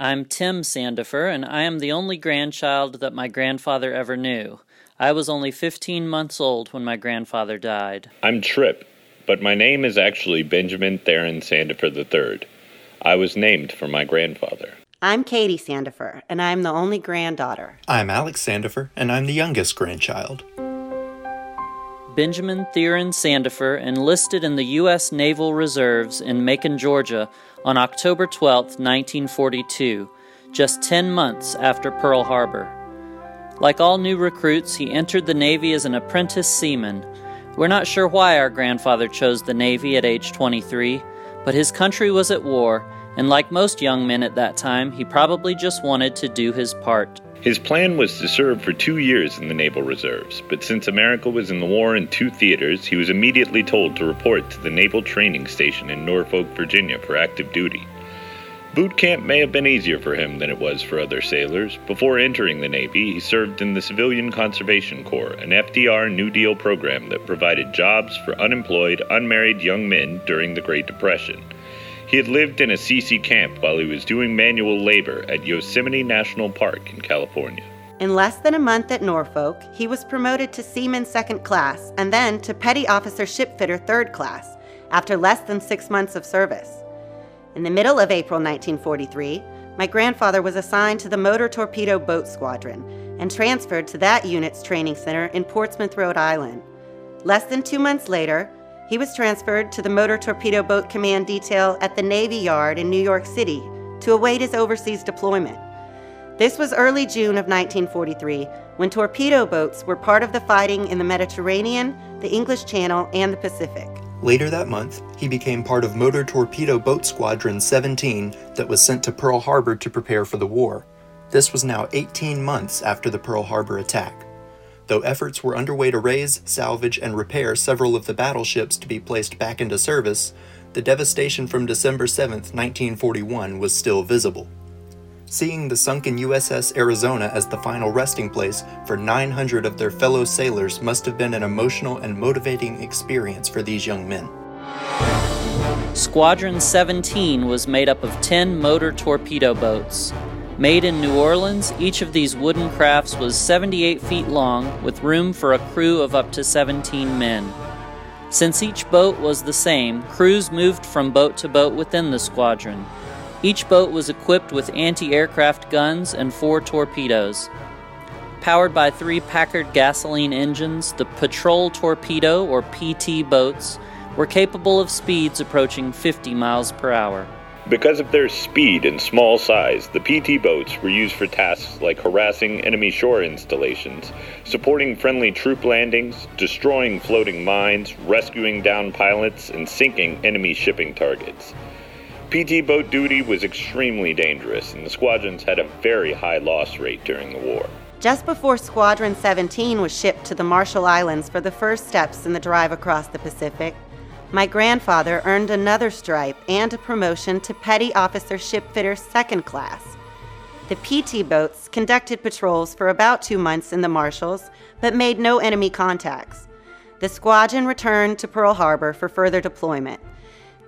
I'm Tim Sandifer, and I am the only grandchild that my grandfather ever knew. I was only 15 months old when my grandfather died. I'm Trip, but my name is actually Benjamin Theron Sandifer III. I was named for my grandfather. I'm Katie Sandifer, and I'm the only granddaughter. I'm Alex Sandifer, and I'm the youngest grandchild. Benjamin Theron Sandifer enlisted in the U.S. Naval Reserves in Macon, Georgia on October 12, 1942, just 10 months after Pearl Harbor. Like all new recruits, he entered the Navy as an apprentice seaman. We're not sure why our grandfather chose the Navy at age 23, but his country was at war, and like most young men at that time, he probably just wanted to do his part. His plan was to serve for two years in the Naval Reserves, but since America was in the war in two theaters, he was immediately told to report to the Naval Training Station in Norfolk, Virginia for active duty. Boot camp may have been easier for him than it was for other sailors. Before entering the Navy, he served in the Civilian Conservation Corps, an FDR New Deal program that provided jobs for unemployed, unmarried young men during the Great Depression. He had lived in a CC camp while he was doing manual labor at Yosemite National Park in California. In less than a month at Norfolk, he was promoted to Seaman Second Class and then to Petty Officer Shipfitter Third Class after less than six months of service. In the middle of April 1943, my grandfather was assigned to the Motor Torpedo Boat Squadron and transferred to that unit's training center in Portsmouth, Rhode Island. Less than two months later, he was transferred to the Motor Torpedo Boat Command Detail at the Navy Yard in New York City to await his overseas deployment. This was early June of 1943 when torpedo boats were part of the fighting in the Mediterranean, the English Channel, and the Pacific. Later that month, he became part of Motor Torpedo Boat Squadron 17 that was sent to Pearl Harbor to prepare for the war. This was now 18 months after the Pearl Harbor attack though efforts were underway to raise, salvage, and repair several of the battleships to be placed back into service, the devastation from December 7, 1941 was still visible. Seeing the sunken USS Arizona as the final resting place for 900 of their fellow sailors must have been an emotional and motivating experience for these young men. Squadron 17 was made up of 10 motor torpedo boats. Made in New Orleans, each of these wooden crafts was 78 feet long, with room for a crew of up to 17 men. Since each boat was the same, crews moved from boat to boat within the squadron. Each boat was equipped with anti aircraft guns and four torpedoes. Powered by three Packard gasoline engines, the patrol torpedo, or PT boats, were capable of speeds approaching 50 miles per hour. Because of their speed and small size, the PT boats were used for tasks like harassing enemy shore installations, supporting friendly troop landings, destroying floating mines, rescuing downed pilots, and sinking enemy shipping targets. PT boat duty was extremely dangerous, and the squadrons had a very high loss rate during the war. Just before Squadron 17 was shipped to the Marshall Islands for the first steps in the drive across the Pacific, my grandfather earned another stripe and a promotion to Petty Officer Shipfitter Second Class. The PT boats conducted patrols for about two months in the Marshalls, but made no enemy contacts. The squadron returned to Pearl Harbor for further deployment.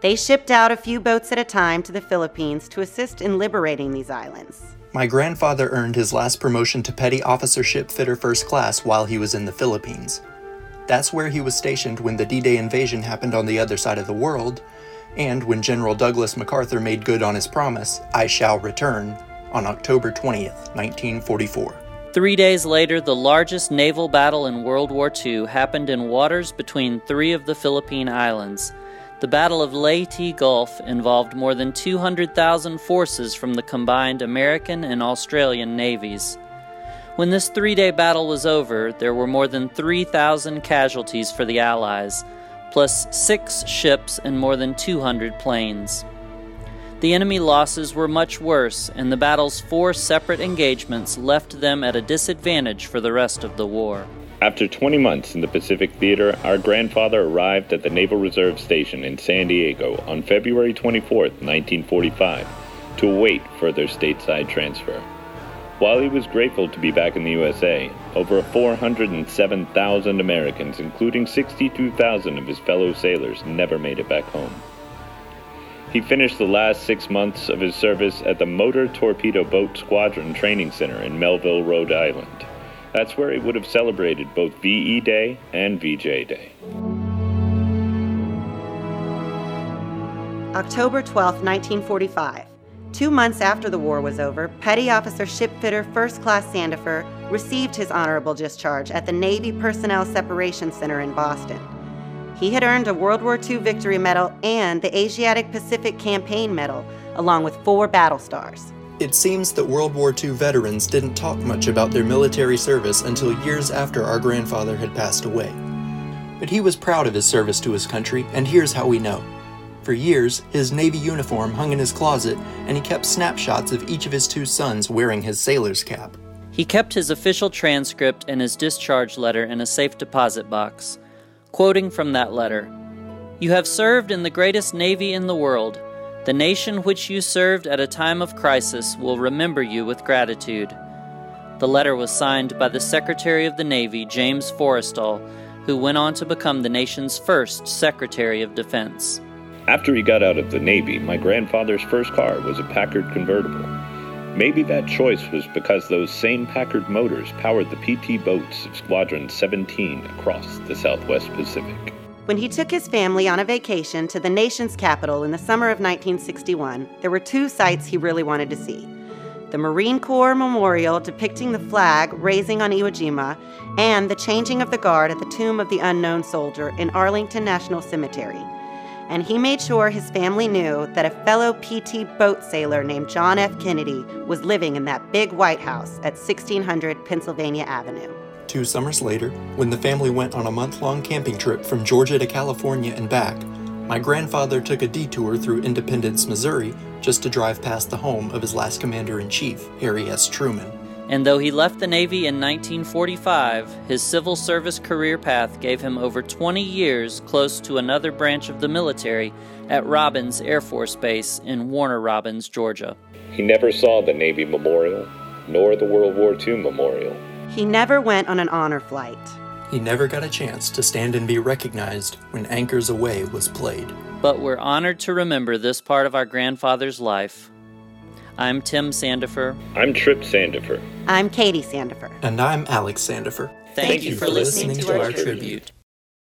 They shipped out a few boats at a time to the Philippines to assist in liberating these islands. My grandfather earned his last promotion to Petty Officer Shipfitter First Class while he was in the Philippines. That's where he was stationed when the D Day invasion happened on the other side of the world, and when General Douglas MacArthur made good on his promise, I shall return, on October 20th, 1944. Three days later, the largest naval battle in World War II happened in waters between three of the Philippine Islands. The Battle of Leyte Gulf involved more than 200,000 forces from the combined American and Australian navies. When this three day battle was over, there were more than 3,000 casualties for the Allies, plus six ships and more than 200 planes. The enemy losses were much worse, and the battle's four separate engagements left them at a disadvantage for the rest of the war. After 20 months in the Pacific Theater, our grandfather arrived at the Naval Reserve Station in San Diego on February 24, 1945, to await further stateside transfer. While he was grateful to be back in the USA, over 407,000 Americans, including 62,000 of his fellow sailors, never made it back home. He finished the last six months of his service at the Motor Torpedo Boat Squadron Training Center in Melville, Rhode Island. That's where he would have celebrated both VE Day and VJ Day. October 12, 1945. Two months after the war was over, Petty Officer Shipfitter First Class Sandifer received his honorable discharge at the Navy Personnel Separation Center in Boston. He had earned a World War II Victory Medal and the Asiatic Pacific Campaign Medal, along with four battle stars. It seems that World War II veterans didn't talk much about their military service until years after our grandfather had passed away. But he was proud of his service to his country, and here's how we know. For years, his Navy uniform hung in his closet, and he kept snapshots of each of his two sons wearing his sailor's cap. He kept his official transcript and his discharge letter in a safe deposit box. Quoting from that letter You have served in the greatest navy in the world. The nation which you served at a time of crisis will remember you with gratitude. The letter was signed by the Secretary of the Navy, James Forrestal, who went on to become the nation's first Secretary of Defense. After he got out of the Navy, my grandfather's first car was a Packard convertible. Maybe that choice was because those same Packard motors powered the PT boats of Squadron 17 across the Southwest Pacific. When he took his family on a vacation to the nation's capital in the summer of 1961, there were two sights he really wanted to see the Marine Corps Memorial depicting the flag raising on Iwo Jima, and the changing of the guard at the Tomb of the Unknown Soldier in Arlington National Cemetery and he made sure his family knew that a fellow PT boat sailor named John F. Kennedy was living in that big White House at 1600 Pennsylvania Avenue. Two summers later, when the family went on a month long camping trip from Georgia to California and back, my grandfather took a detour through Independence, Missouri, just to drive past the home of his last commander in chief, Harry S. Truman and though he left the Navy in 1945, his civil service career path gave him over 20 years close to another branch of the military at Robins Air Force Base in Warner Robins, Georgia. He never saw the Navy Memorial, nor the World War II Memorial. He never went on an honor flight. He never got a chance to stand and be recognized when Anchors Aweigh was played. But we're honored to remember this part of our grandfather's life I'm Tim Sandifer. I'm Trip Sandifer. I'm Katie Sandifer. And I'm Alex Sandifer. Thank, Thank you, for listening, listening to, to, our, our tribute. tribute.